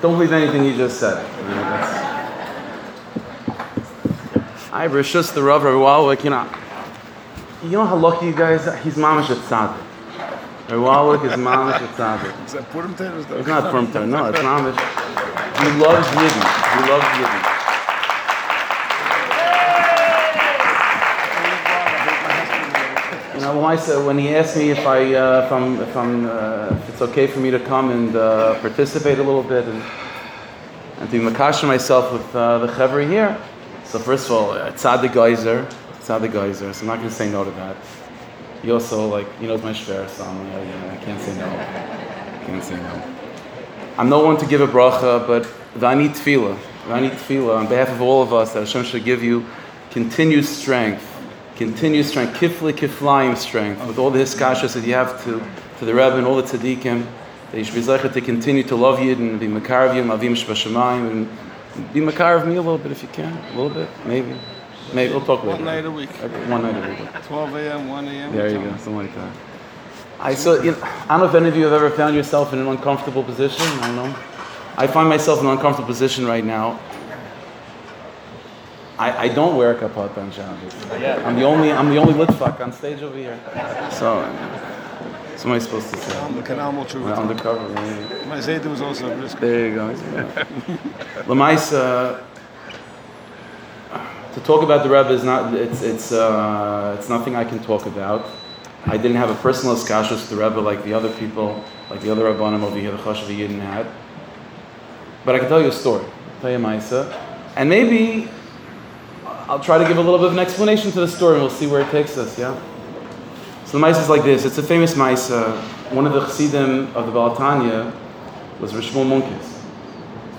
Don't believe anything he just said. I Rishus the Rav Rawalik, you know. You know how lucky you guys are? He's mamash at tzaddik. Rawalik is mamash at tzaddik. Is that Purim Taylor's? It's not from Torah, no, it's mamash. He loves Yidden. He loves Yidden. You know, when, he asked me if I, uh, if I'm, if I'm, uh, if it's okay for me to come and uh, participate a little bit and, and to makasha myself with uh, the chevri here. So first of all, uh, the geyser, it's the geyser. So I'm not going to say no to that. He also like, he knows my shver, so I'm, you know, I can't say no. I can't say no. I'm not one to give a bracha, but v'ani tefillah, v'ani tefillah on behalf of all of us that Hashem should give you continued strength continued strength, kifli kiflayim strength, with all the hiskashas that you have to, to the Rebbe and all the tzaddikim, that you should be zeichet to continue to love you and be makar of Yid, avim shbashamayim, and be makar of me a little bit if you can, a little bit, maybe. Maybe we'll talk later. One night a week. One night a week. 12 a.m., 1 a.m. There you go, something like that. I so you know, I don't know if any of you have ever found yourself in an uncomfortable position. I don't know. I find myself in an uncomfortable position right now. I, I don't wear a kapot on Shabbos. I'm the only I'm the only Litvak on stage over here. So, what am I supposed to say? I'm the canal. We're undercover. yeah. My Zayda was also a risk. There you go. Lamaisa, to talk about the Rebbe is not, it's, it's, uh, it's nothing I can talk about. I didn't have a personal iskashus with the Rebbe like the other people, like the other Rabbanim over here, the Chashav Yidden had. But I can tell you a story. I'll tell you Maisa. And maybe I'll try to give a little bit of an explanation to the story and we'll see where it takes us, yeah? So the Maisa is like this. It's a famous Maisa. Uh, one of the Chassidim of the Baal HaTanya was Rishmul Munkis.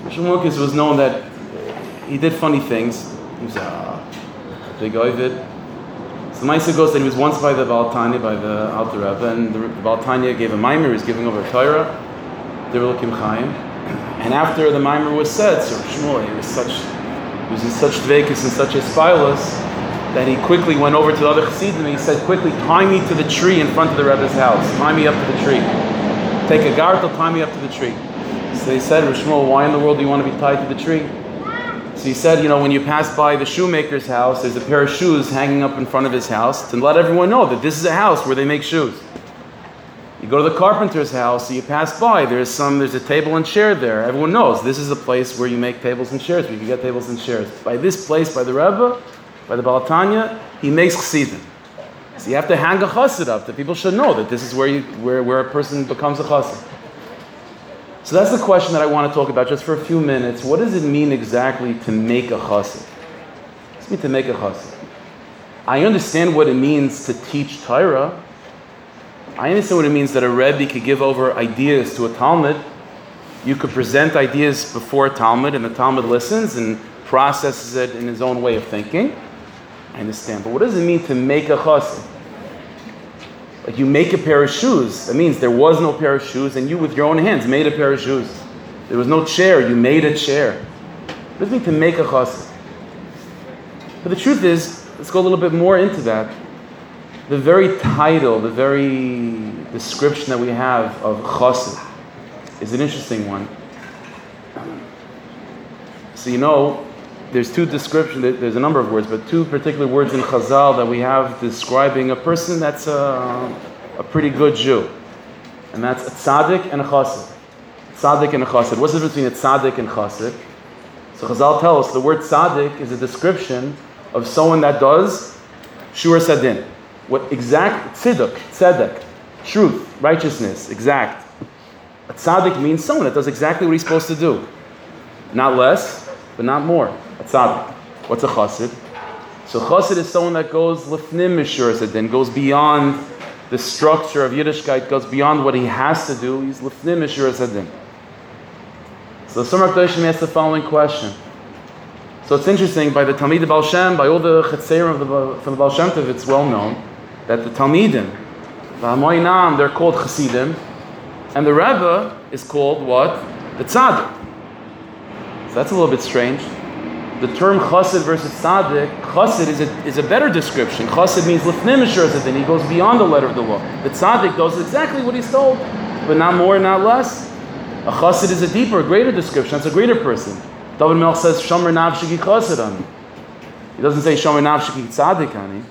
Rishmul Munkis was known that he did funny things. He was a big oivid. So the Maisa goes that he was once by the Baal HaTanya, by the Alter Rebbe, and the Baal HaTanya gave a mimer, he was giving over a Torah, Dibur Kim Chaim. And after the mimer was said, so Shmuel, he was such, was in such dvekus and such a spilus, that he quickly went over to the other Chassidim and he said, quickly, tie me to the tree in front of the Rebbe's house. Tie me up to the tree. Take a gartel, tie me up to the tree. So they said, Rishmuel, why in the world do you want to be tied to the tree? So he said, you know, when you pass by the shoemaker's house, there's a pair of shoes hanging up in front of his house to let everyone know that this is a house where they make shoes. Go to the carpenter's house, you pass by, there's some, there's a table and chair there. Everyone knows this is a place where you make tables and chairs, where you get tables and chairs. By this place, by the Rebbe, by the Baal HaTanya, he makes chassidim. So you have to hang a chassid up that people should know that this is where, you, where, where a person becomes a chassid. So that's the question that I want to talk about just for a few minutes. What does it mean exactly to make a chassid? What does it mean to make a chassid? I understand what it means to teach Torah. I understand what it means that a Rebbe could give over ideas to a Talmud. You could present ideas before a Talmud, and the Talmud listens and processes it in his own way of thinking. I understand. But what does it mean to make a chassid? Like you make a pair of shoes. That means there was no pair of shoes, and you with your own hands made a pair of shoes. There was no chair, you made a chair. What does it mean to make a chassid? But the truth is, let's go a little bit more into that. The very title, the very description that we have of chassid is an interesting one. So you know, there's two descriptions, there's a number of words, but two particular words in Chazal that we have describing a person that's a, a pretty good Jew. And that's a tzaddik and a chassid. Tzaddik and a chassid. What's the difference between a tzaddik and chassid? So Chazal tells us the word tzaddik is a description of someone that does shur sadin. What exact tzedek, tzedek, truth, righteousness, exact. A tzaddik means someone that does exactly what he's supposed to do. Not less, but not more. A tzaddik. What's a chassid? So chassid is someone that goes lifnim mishur sadin, goes beyond the structure of Yiddishkeit, goes beyond what he has to do. He's lifnim mishur sadin. So the Sumer Kedoshim asks the following question. So it's interesting, by the Talmid Baal Shem, by all the Chetzerim of the, from the Baal Shem it's well known that the Talmidim, the Hamoinam, they're called Chassidim, and the Rebbe is called what? The Tzaddik. So that's a little bit strange. The term Chassid versus Tzaddik, Chassid is a, is a better description. Chassid means Lefnim then he goes beyond the letter of the law. The Tzaddik does exactly what he's told, but not more, not less. A chassid is a deeper, greater description. That's a greater person. David Melch says, Shomer nafshiki chassidani. He doesn't say Shomer nafshiki tzadikani.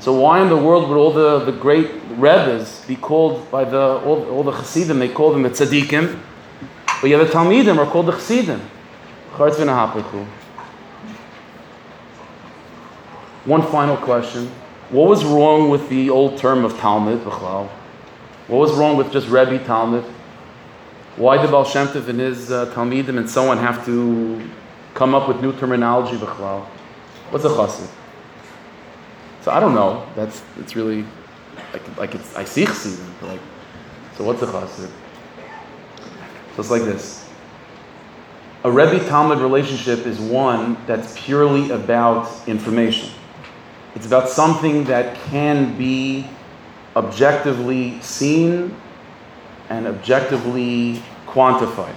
So why in the world would all the, the great rebbes be called by the all, all the chassidim? They call them the tzaddikim, but yet the talmidim are called the chassidim. One final question: What was wrong with the old term of Talmud? What was wrong with just Rebbe Talmud? Why did Baal Shem Tov and his uh, Talmidim and so on have to come up with new terminology? What's a chassid? So I don't know. That's it's really like like it's I see but Like, so what's the chassid? So it's like this. A Rebbe Talmud relationship is one that's purely about information. It's about something that can be objectively seen and objectively quantified.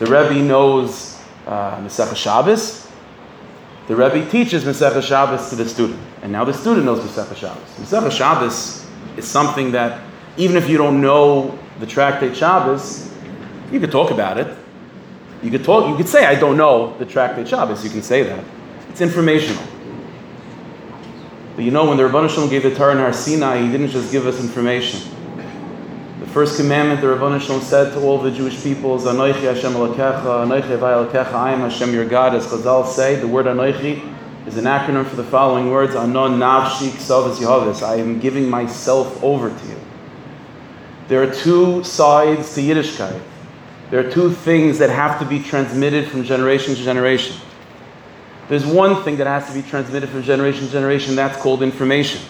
The Rebbe knows uh, Masechah Shabbos. The Rebbe teaches Masechah Shabbos to the student, and now the student knows Masechah Shabbos. Masechah Shabbos is something that, even if you don't know the tractate Shabbos, you could talk about it. You could talk. You could say, "I don't know the tractate Shabbos." You can say that. It's informational. But you know, when the Rabbanah Shalom gave the Torah in Har Sinai, he didn't just give us information. First commandment the Shalom said to all the Jewish peoples, Anoichi Hashem Elokecha, Anoichi Havai Elokecha, I am Hashem your God. As Chazal say, the word Anoichi is an acronym for the following words, Anon Navshi Ksavas Yehovas. I am giving myself over to you. There are two sides to Yiddishkeit. There are two things that have to be transmitted from generation to generation. There's one thing that has to be transmitted from generation to generation, that's called information.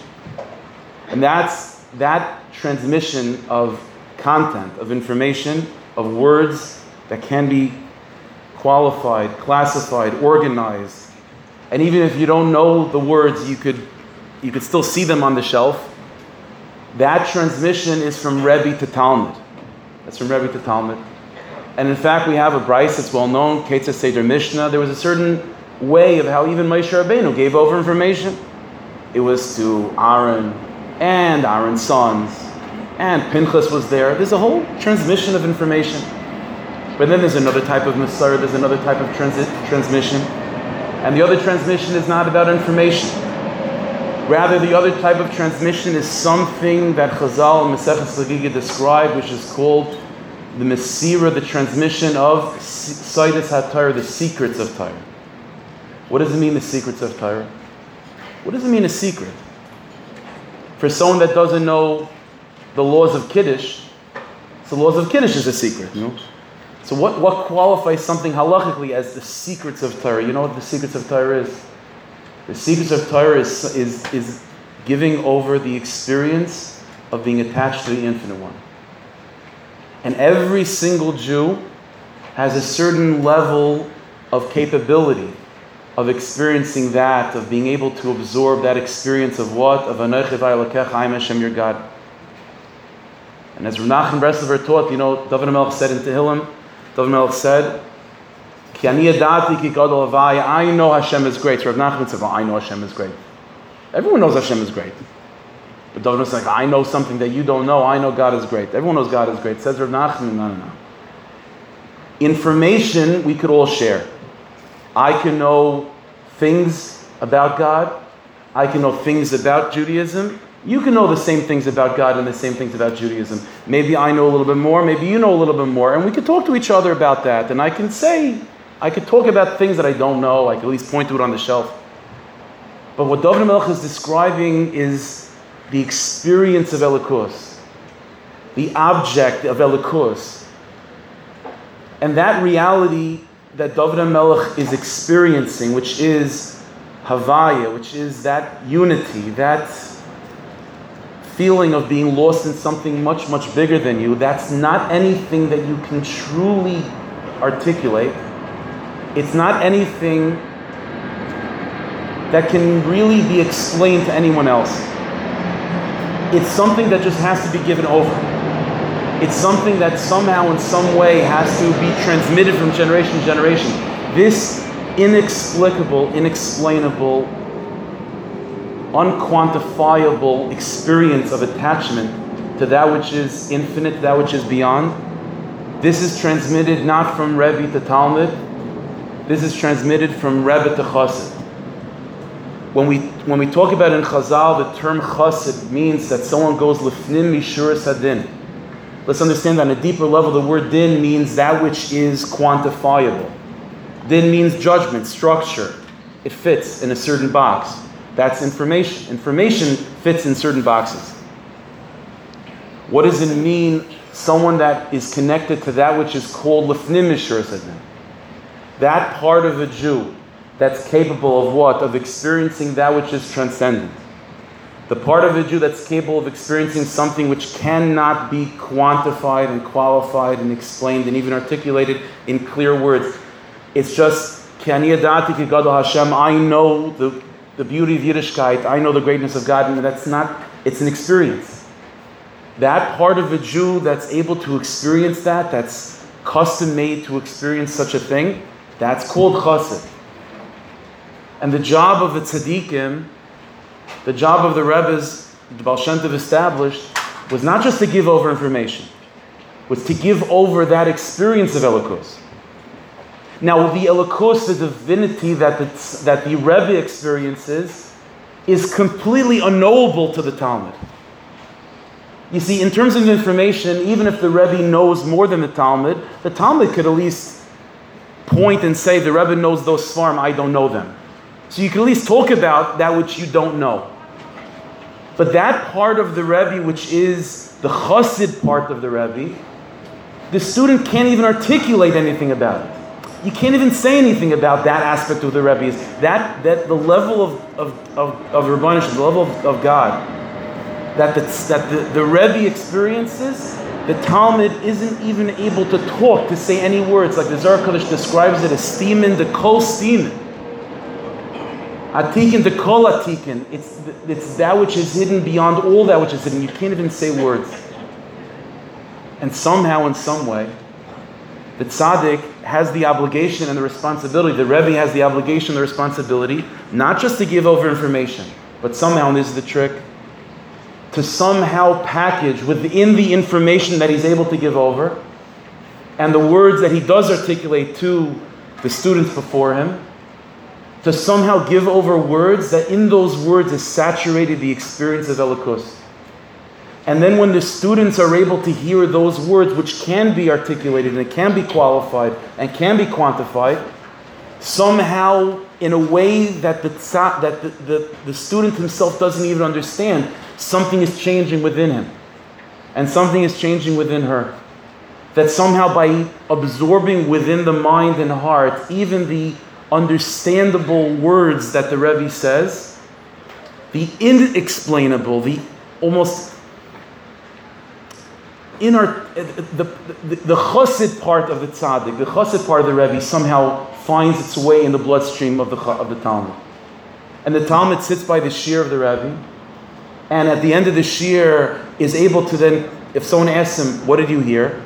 And that's that transmission of content, of information, of words that can be qualified, classified, organized. And even if you don't know the words, you could, you could still see them on the shelf. That transmission is from Rebbe to Talmud. That's from Rebbe to Talmud. And in fact, we have a Bryce that's well known, Ketzah Seder Mishnah. There was a certain way of how even Moshe Rabbeinu gave over information. It was to Aaron and Aaron's sons, and Pinchas was there. There's a whole transmission of information. But then there's another type of Messiah, there's another type of transi- transmission. And the other transmission is not about information. Rather, the other type of transmission is something that Chazal and Maseches Chagigah describe, which is called the Mesira, the transmission of Sidus HaTorah, the secrets of Torah. What does it mean, the secrets of Torah? What does it mean, a secret? For someone that doesn't know the laws of Kiddush, so the laws of Kiddush is a secret, know? So what, what qualifies something halachically as the secrets of Torah? You know what the secrets of Torah is? The secrets of Torah is, is, is giving over the experience of being attached to the Infinite One. And every single Jew has a certain level of capability of experiencing that, of being able to absorb that experience of what? Of Anoich Elokech, I am Hashem your God. And as Renachem Breslever taught, you know, David Melch said in Tehillim, David Melch said, Ki ani yadati ki gadol I know Hashem is great. So Rav Nachman said, well, I know Hashem is great. Everyone knows Hashem is great. But David Melch like, I know something that you don't know. I know God is great. Everyone knows God is great. Says Rav Nachman, no, no, no. Information we could all share. I can know things about God. I can know things about Judaism. You can know the same things about God and the same things about Judaism. Maybe I know a little bit more, maybe you know a little bit more, and we can talk to each other about that. And I can say, I could talk about things that I don't know, I can at least point to it on the shelf. But what David Melch is describing is the experience of Elikus, the object of Elikus. And that reality that David Melech is experiencing, which is Havaya, which is that unity, that feeling of being lost in something much, much bigger than you, that's not anything that you can truly articulate. It's not anything that can really be explained to anyone else. It's something that just has to be given over. It's something that somehow, in some way, has to be transmitted from generation to generation. This inexplicable, inexplainable, unquantifiable experience of attachment to that which is infinite, that which is beyond, This is transmitted not from Rebbe to Talmud. This is transmitted from Rebbe to Chassid. When we, when we talk about in Chazal, the term Chassid means that someone goes lifnim mishur sadin. Let's understand on a deeper level, the word din means that which is quantifiable. Din means judgment, structure. It fits in a certain box. That's information. Information fits in certain boxes. What does it mean, someone that is connected to that which is called sadin? That part of a Jew that's capable of what? Of experiencing that which is transcendent. The part of a Jew that's capable of experiencing something which cannot be quantified and qualified and explained and even articulated in clear words. It's just, I know the, the beauty of Yiddishkeit, I know the greatness of God, and that's not, it's an experience. That part of a Jew that's able to experience that, that's custom made to experience such a thing, that's called chassid. And the job of the tzaddikim, the job of the Rebbe's, the Baal Shem Tov established, was not just to give over information, was to give over that experience of Elokus. Now, the Elokus, the divinity that the, that the Rebbe experiences, is completely unknowable to the Talmud. You see, in terms of information, even if the Rebbe knows more than the Talmud, the Talmud could at least point and say, the Rebbe knows those Svarim, I don't know them. So you can at least talk about that which you don't know. But that part of the Rebbe, which is the chassid part of the Rebbe, the student can't even articulate anything about it. You can't even say anything about that aspect of the Rebbe. Is that, that the level of, of, of, of Rabbanish, the level of, of God, that, the, that the, the Rebbe experiences, the Talmud isn't even able to talk, to say any words. Like the Zohar Kodesh describes it as steamin, the kol steamin. Atikin, the kol atikin. It's, it's that which is hidden beyond all that which is hidden. You can't even say words. And somehow, in some way, the tzaddik has the obligation and the responsibility, the Rebbe has the obligation and the responsibility, not just to give over information, but somehow, and this is the trick, to somehow package within the information that he's able to give over and the words that he does articulate to the students before him, to somehow give over words that in those words is saturated the experience of Elikus. And then when the students are able to hear those words, which can be articulated and can be qualified and can be quantified, somehow in a way that the, that the, the, the student himself doesn't even understand, something is changing within him. And something is changing within her. That somehow by absorbing within the mind and heart, even the understandable words that the Rebbe says, the inexplainable, the almost in our the, the, the part of the tzaddik, the chassid part of the Rebbe somehow finds its way in the bloodstream of the of the Talmud, and the Talmud sits by the shear of the Rebbe, and at the end of the shear is able to then, if someone asks him, "What did you hear?"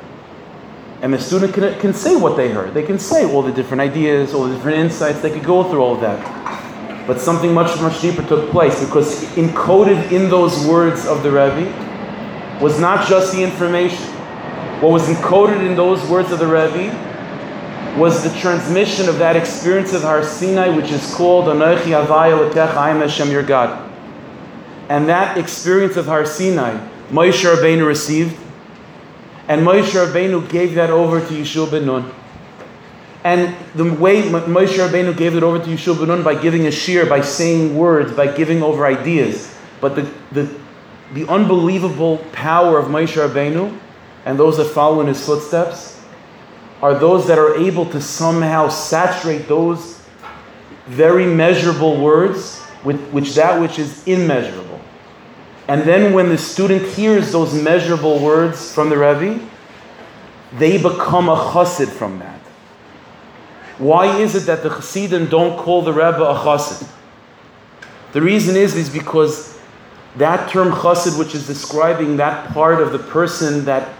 and the student can, can say what they heard, they can say all the different ideas, all the different insights. They could go through all of that, but something much much deeper took place because encoded in those words of the Rebbe was not just the information. What was encoded in those words of the Rebbe was the transmission of that experience of Har Sinai, which is called Anochi Havaya Lekecha I am Hashem your God. And that experience of Har Sinai, Moshe Rabbeinu received, and Moshe Rabbeinu gave that over to Yeshua ben Nun. And the way Moshe Rabbeinu gave it over to Yeshua ben Nun by giving a shear, by saying words, by giving over ideas. But the, the the unbelievable power of Moshe Rabbeinu and those that follow in his footsteps are those that are able to somehow saturate those very measurable words with which that which is immeasurable. And then when the student hears those measurable words from the Rebbe, they become a chassid from that. Why is it that the chassidim don't call the Rebbe a chassid? The reason is, is because that term chassid, which is describing that part of the person that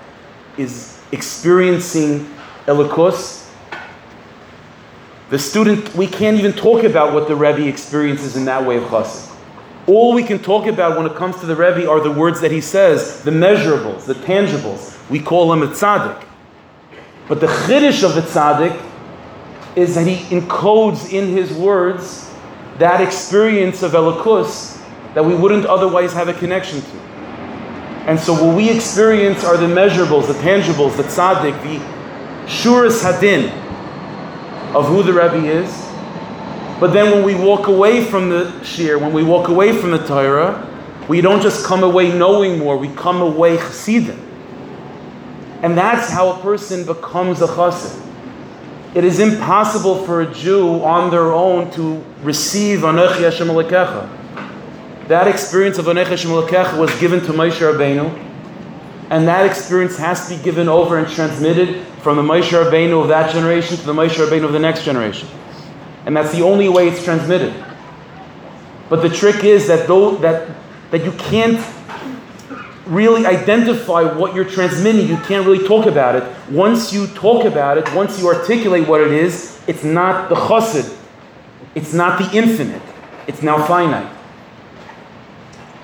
is experiencing elikos, the student, we can't even talk about what the Rebbe experiences in that way of chassid. All we can talk about when it comes to the Rebbe are the words that he says, the measurables, the tangibles. We call him a tzaddik. But the chiddush of the tzaddik is that he encodes in his words that experience of Elikus that we wouldn't otherwise have a connection to. And so what we experience are the measurables, the tangibles, the tzaddik, the shuras hadin of who the Rebbe is. But then when we walk away from the shir, when we walk away from the Torah, we don't just come away knowing more, we come away chassidim. And that's how a person becomes a chassid. It is impossible for a Jew on their own to receive Anochi Hashem Alekecha. That experience of Anochi Hashem Alekecha was given to Moshe Rabbeinu, and that experience has to be given over and transmitted from the Moshe Rabbeinu of that generation to the Moshe Rabbeinu of the next generation. And that's the only way it's transmitted. But the trick is that though that that you can't really identify what you're transmitting. You can't really talk about it. Once you talk about it, once you articulate what it is, it's not the chassid. It's not the infinite. It's now finite.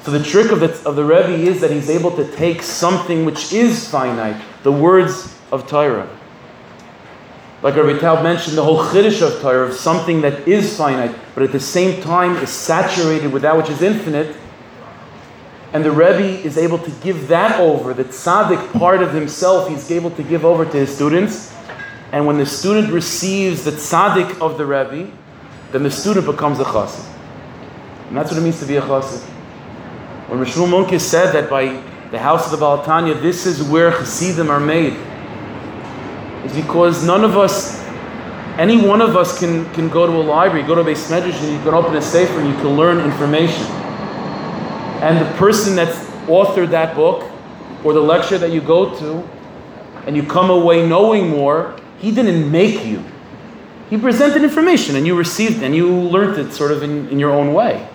So the trick of the, of the Rebbe is that he's able to take something which is finite, the words of Torah. Like Rabbi Tal mentioned, the whole chiddush of Torah, of something that is finite, but at the same time is saturated with that which is infinite, and the Rebbe is able to give that over, the tzaddik part of himself, he's able to give over to his students. And when the student receives the tzaddik of the Rebbe, then the student becomes a chassid. And that's what it means to be a chassid. When Rishon Munke said that by the house of the Baal HaTanya, this is where chassidim are made, is because none of us, any one of us can, can go to a library, go to a base medrash, and you can open a sefer and you can learn information and the person that's authored that book or the lecture that you go to and you come away knowing more, he didn't make you. He presented information and you received and you learned it sort of in, in your own way.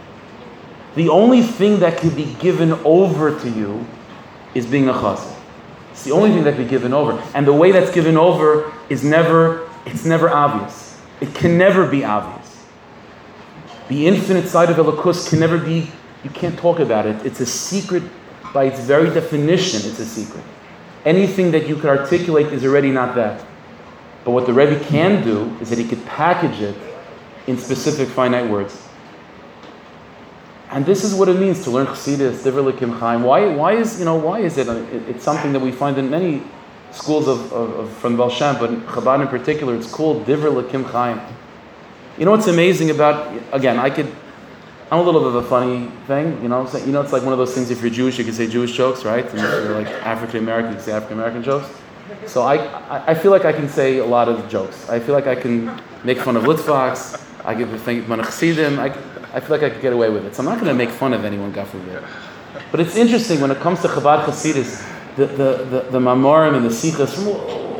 The only thing that can be given over to you is being a chassid. It's the only thing that can be given over. And the way that's given over is never, it's never obvious. It can never be obvious. The infinite side of Elikus can never be you can't talk about it. It's a secret by its very definition, it's a secret. Anything that you could articulate is already not that. But what the Rebbe can do is that he could package it in specific finite words. And this is what it means to learn Chassidus, L'Kim Chaim. Why, why is, you know, why is uh, it, it's something that we find in many schools of, of, of from Baal Shem, but Chabad in particular, it's called Divrei Chaim. You know what's amazing about, again, I could, I'm a little bit of a funny thing, you know. You know, it's like one of those things. If you're Jewish, you can say Jewish jokes, right? And if you're like African American, you can say African American jokes. So I, I feel like I can say a lot of jokes. I feel like I can make fun of Litvaks. I can make fun of Chassidim. I, I feel like I could get away with it. So I'm not going to make fun of anyone, God forbid. But it's interesting when it comes to Chabad Chassidus, the the the, the Mamorim and the Sichas from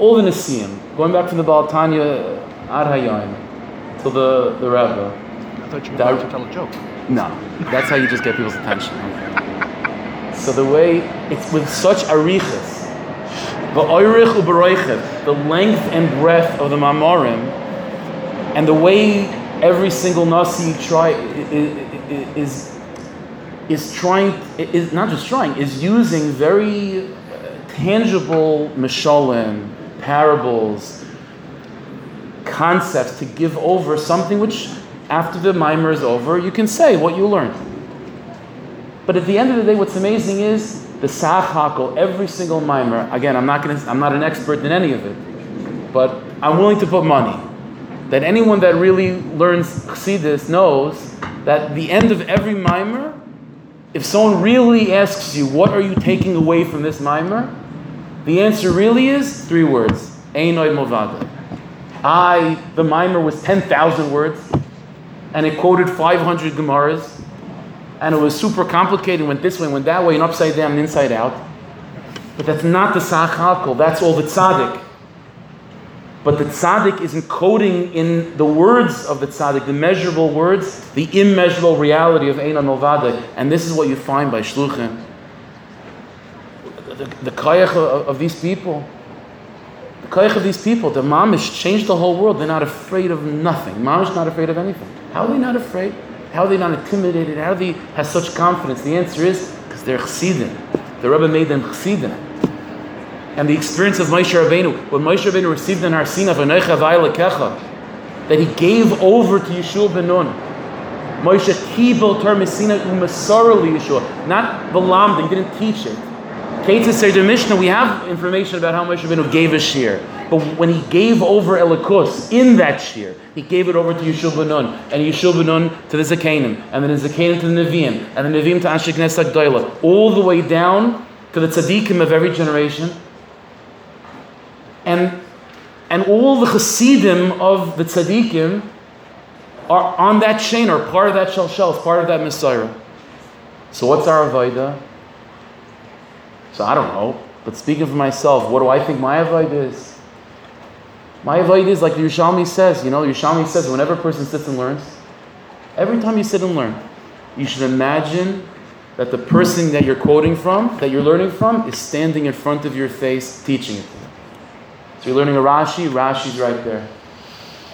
all the Nisim, going back from the Baal HaTanya Ad to the the Rebbe. I thought you were about to tell a joke. No, that's how you just get people's attention. So the way it's with such arichas, the length and breadth of the mamorim, and the way every single nasi try is is trying is not just trying is using very uh, tangible mishalim, parables, concepts to give over something which after the mimer is over, you can say what you learned. But at the end of the day, what's amazing is the sach every single mimer. Again, I'm not going I'm not an expert in any of it, but I'm willing to put money that anyone that really learns chassidus knows that the end of every mimer, if someone really asks you, what are you taking away from this mimer? The answer really is three words: Einoi movada. I, the mimer was 10,000 words and it quoted 500 Gemaras, and it was super complicated, went this way, went that way, and upside down and inside out. But that's not the Sach that's all the tzaddik. But the tzaddik is encoding in the words of the tzaddik, the measurable words, the immeasurable reality of Eina Novada. And this is what you find by Shluchim. The, the, the of, of these people, the koyach of these people, the mamish changed the whole world. They're not afraid of nothing. Mamish is not afraid of anything. How are they not afraid? How are they not intimidated? How do they have such confidence? The answer is because they're chassidim. The Rebbe made them chassidim. And the experience of Moshe Rabbeinu, when Moshe Rabbeinu received in Har Sinai, that he gave over to Yeshua ben Nun. Moshe kibel tar mesina umasara Yeshua, not he didn't teach it. Kate says the Mishnah, we have information about how Moshe Rabbeinu gave a shear. But when he gave over Elikus in that shear, he gave it over to Yeshua ben Nun, and Yeshua ben Nun to the Zakanim, and then the Zakanim to the Nevi'im, and the Nevi'im to Ashik Nesak all the way down to the Tzaddikim of every generation. And, and all the Chassidim of the Tzaddikim are on that chain, are part of that shelf, part of that Messiah. So what's our Avodah? So I don't know. But speaking for myself, what do I think my avoid is? My avoid is like the says. You know, Yerushalmi says whenever a person sits and learns, every time you sit and learn, you should imagine that the person that you're quoting from, that you're learning from, is standing in front of your face teaching it. So you're learning a Rashi, Rashi's right there.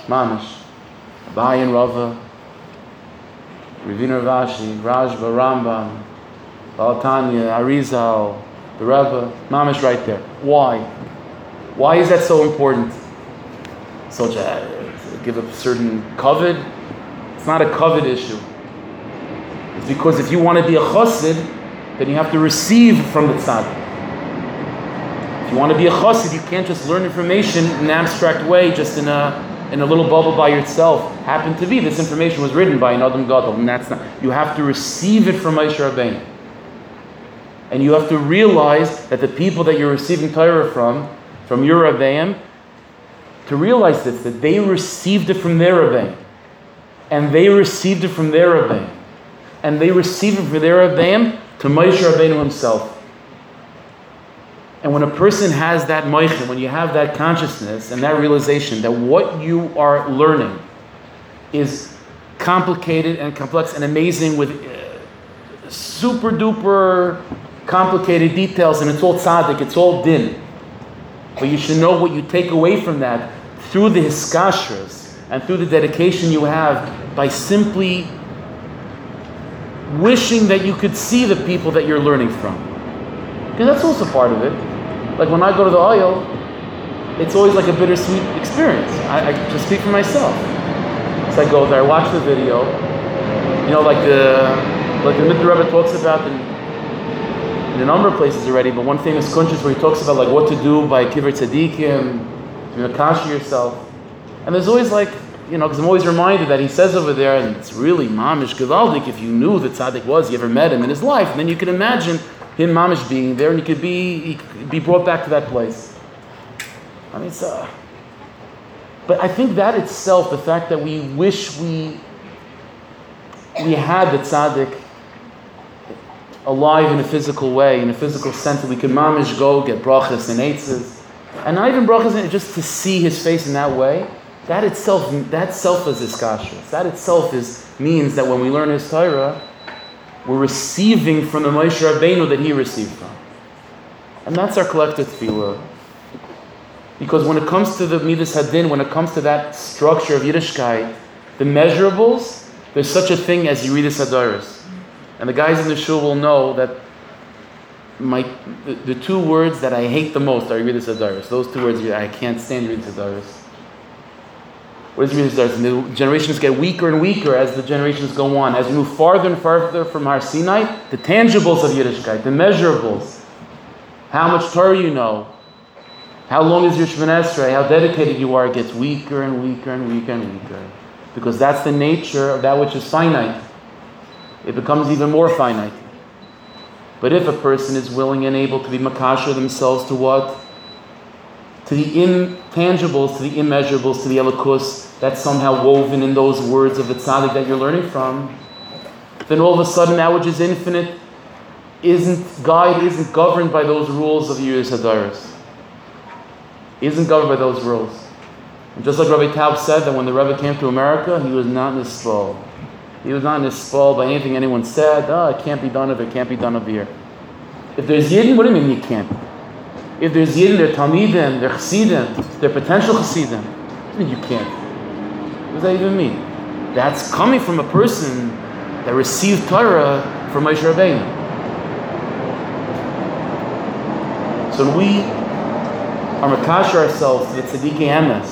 Mamish. Abaye and Rava, Ravina Rashi, Rashba, Rambam, Baal HaTanya, Arizal, the Rebbe, Mamish right there. Why? Why is that so important? Such a give a certain covet? It's not a covet issue. It's because if you want to be a chassid, then you have to receive from the tzaddik. If you want to be a chassid, you can't just learn information in an abstract way, just in a in a little bubble by yourself. Happen to be this information was written by an Adam Gadol, and that's not. You have to receive it from Moshe Rabbeinu. And you have to realize that the people that you're receiving Torah from, from your Rebbeim, to realize this, that they received it from their Rebbeim. And they received it from their Rebbeim. And they received it from their Rebbeim to Moshe Rabbeinu himself. And when a person has that moichin, when you have that consciousness and that realization that what you are learning is complicated and complex and amazing with uh, super duper complicated details, and it's all tzaddik, it's all din. But you should know what you take away from that through the hiskashras and through the dedication you have by simply wishing that you could see the people that you're learning from. Because that's also part of it. Like when I go to the oil, it's always like a bittersweet experience. I, I just speak for myself. So I go there, I watch the video. You know, like the like the Rebbe talks about in in a number of places already, but one famous kunshis where he talks about like what to do by kibbur tzaddikim, to makashi yourself. And there's always like, you know, because I'm always reminded that he says over there, and it's really mamish gavaldik. If you knew that tzaddik was, you ever met him in his life, then you can imagine him mamish being there, and you could be he could be brought back to that place. I mean, it's uh, but I think that itself, the fact that we wish we we had the tzaddik alive in a physical way, in a physical sense, that we can mamish go get brachas and eitzes, and not even brachas, just to see his face in that way. That itself, that self is iskashras. That itself is means that when we learn his Torah, we're receiving from the Moshe Rabbeinu that he received from, and that's our collective tefillah. Because when it comes to the midas hadin, when it comes to that structure of Yiddishkeit, the measurables, there's such a thing as Yeridas Hadaris. And the guys in the shul will know that my the, the two words that I hate the most are Yeridas Hadaris. Those two words, I can't stand Yeridas Hadaris. What is Yeridas Hadaris? And the generations get weaker and weaker as the generations go on. As we move farther and farther from Har Sinai, the tangibles of Yiddishkeit, the measurables, how much Torah you know, how long is your Esrei, how dedicated you are, gets weaker and weaker and weaker and weaker. Because that's the nature of that which is finite it becomes even more finite. But if a person is willing and able to be makasha themselves to what? To the intangibles, to the immeasurables, to the elikus, that's somehow woven in those words of the tzaddik that you're learning from, then all of a sudden that which is infinite isn't guided, isn't governed by those rules of Yiris Hadaris. Isn't governed by those rules. And just like Rabbi Taub said that when the Rebbe came to America, he was not Nispal. He was not spoiled by anything anyone said. Oh, it can't be done if it can't be done over here. If there's Yidden, what do you mean you can't? If there's Yidden, they're Talmidim, they're Chassidim, they're potential Chassidim. Do you can't? What does that even mean? That's coming from a person that received Torah from Moshe Rabbeinu. So we are makash ourselves to the tzaddik emes,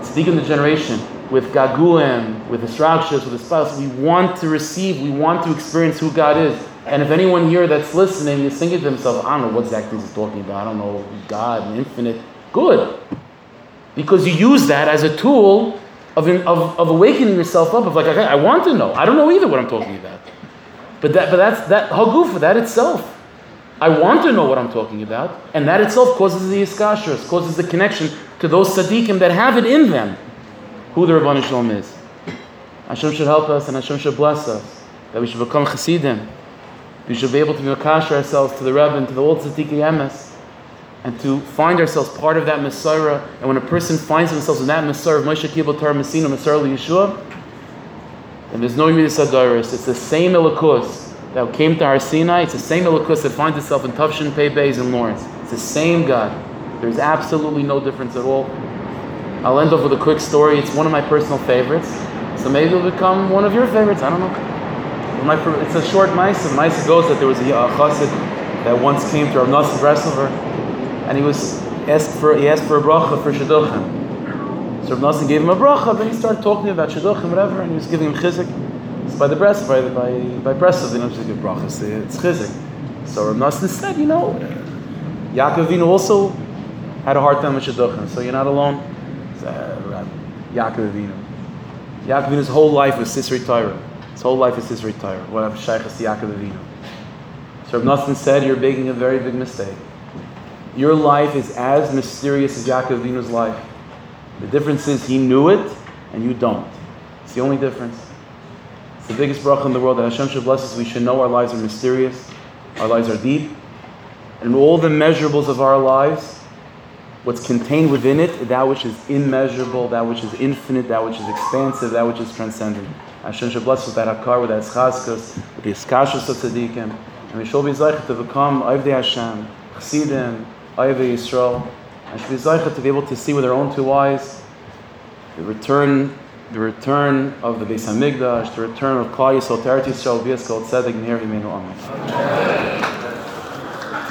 tzaddik in the generation, with gaguim, with the structures, with the spouse. We want to receive, we want to experience who God is. And if anyone here that's listening is thinking to themselves, I don't know what exactly he's talking about, I don't know God, and infinite, good. Because you use that as a tool of, of, of awakening yourself up, of like, okay, I want to know. I don't know either what I'm talking about. But that, but that's that hagufa, that itself. I want to know what I'm talking about, and that itself causes the iskashras, causes the connection to those tzaddikim that have it in them, who the Rabban is. Hashem should help us, and Hashem should bless us, that we should become chassidim. We should be able to makash ourselves to the Rebbe and to the old tzaddik emes, and to find ourselves part of that Messiah. And when a person finds themselves in that Messiah of Moshe Kibbutz Torah Messina Messiah Yeshua, and there's no Yudis Adaris. It's the same Elikus that came to Har Sinai. It's the same Elikus that finds itself in Tufshin Pei Beis in Lawrence. It's the same God. There's absolutely no difference at all. I'll end off with a quick story. It's one of my personal favorites. So maybe it'll become one of your favorites. I don't know. My, it's a short. The mice goes that there was a, a chassid that once came to Rav Nosson Breslover, and he was asked for he asked for a bracha for shidduchim. So Rav Nosson gave him a bracha, then he started talking about shidduchim, whatever, and he was giving him chizik. It's by the breast, by by by breast, they don't just give brachas. It's chizik. So Rav Nosson said, you know, Yaakov also had a hard time with shidduchim, so you're not alone. Uh, Yaakov Avinu. Yaakov Avinu's whole life was Sisri Torah. His whole life is his retire. What I'm Shaykhas Yaakov Avinu. So Rav Nosson said, you're making a very big mistake. Your life is as mysterious as Yaakov Avinu's life. The difference is he knew it and you don't. It's the only difference. It's the biggest bracha in the world that Hashem should bless us. We should know our lives are mysterious, our lives are deep, and all the measurables of our lives, what's contained within it, that which is immeasurable, that which is infinite, that which is expansive, that which is transcendent. Hashem should bless us that hakar, with that schaskas, with the iskashas of tzaddikim, and we shall be zeichet to become Avdei Hashem, Chassidim, Avdei Yisrael, and should be zeichet to be able to see with our own two eyes the return, the return of the Beis Hamikdash, the return of Klal Yisrael, Teretz Yisrael, V'yas Kol Tzedek, Meir V'meinu Amen.